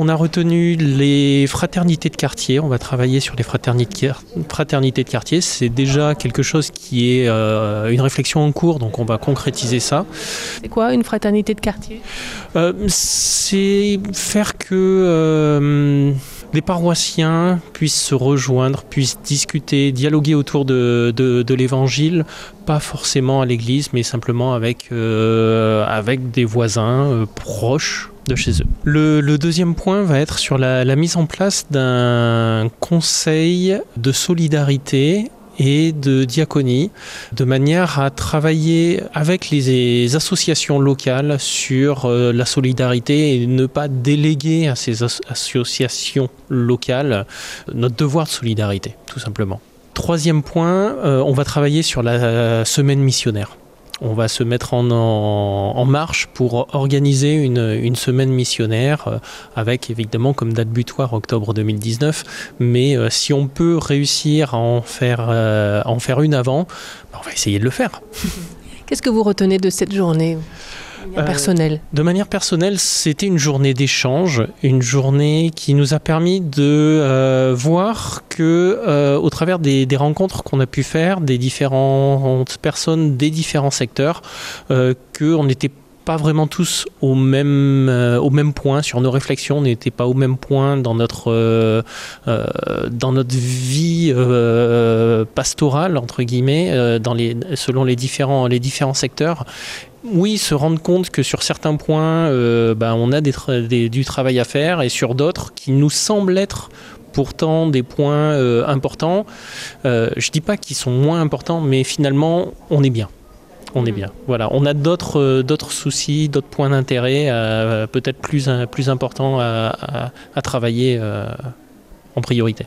On a retenu les fraternités de quartier. On va travailler sur les fraternités de quartier. C'est déjà quelque chose qui est euh, une réflexion en cours, donc on va concrétiser ça. C'est quoi une fraternité de quartier? Euh, c'est faire que euh, les paroissiens puissent se rejoindre, puissent discuter, dialoguer autour de, de- de l'évangile, pas forcément à l'église, mais simplement avec, avec des voisins proches chez eux. Le, deuxième point va être sur la, la mise en place d'un conseil de solidarité et de diaconie, de manière à travailler avec les associations locales sur euh, la solidarité et ne pas déléguer à ces as- associations locales notre devoir de solidarité, tout simplement. Troisième point, euh, on va travailler sur la semaine missionnaire. On va se mettre en, marche pour organiser une, semaine missionnaire euh, avec évidemment comme date butoir octobre 2019. Mais euh, si on peut réussir à en faire, euh, en faire une avant, ben, on va essayer de le faire. Qu'est-ce que vous retenez de cette journée? Manière Euh, personnelle De manière personnelle, c'était une journée d'échange, une journée qui nous a permis de euh, voir que, euh, au travers des, des rencontres qu'on a pu faire, des différentes personnes des différents secteurs, euh, qu'on n'était pas vraiment tous au même, euh, au même point sur nos réflexions, on n'était pas au même point dans notre, euh, euh, dans notre vie pastorale, entre guillemets, dans les, selon les différents, les différents secteurs. Oui, se rendre compte que sur certains points, ben, on a du travail à faire et sur d'autres qui nous semblent être pourtant des points importants. Je dis pas qu'ils sont moins importants, mais finalement, on est bien. On est bien. Voilà, on a d'autres euh, d'autres soucis, d'autres points d'intérêt, euh, peut-être plus, plus importants à, travailler euh, en priorité.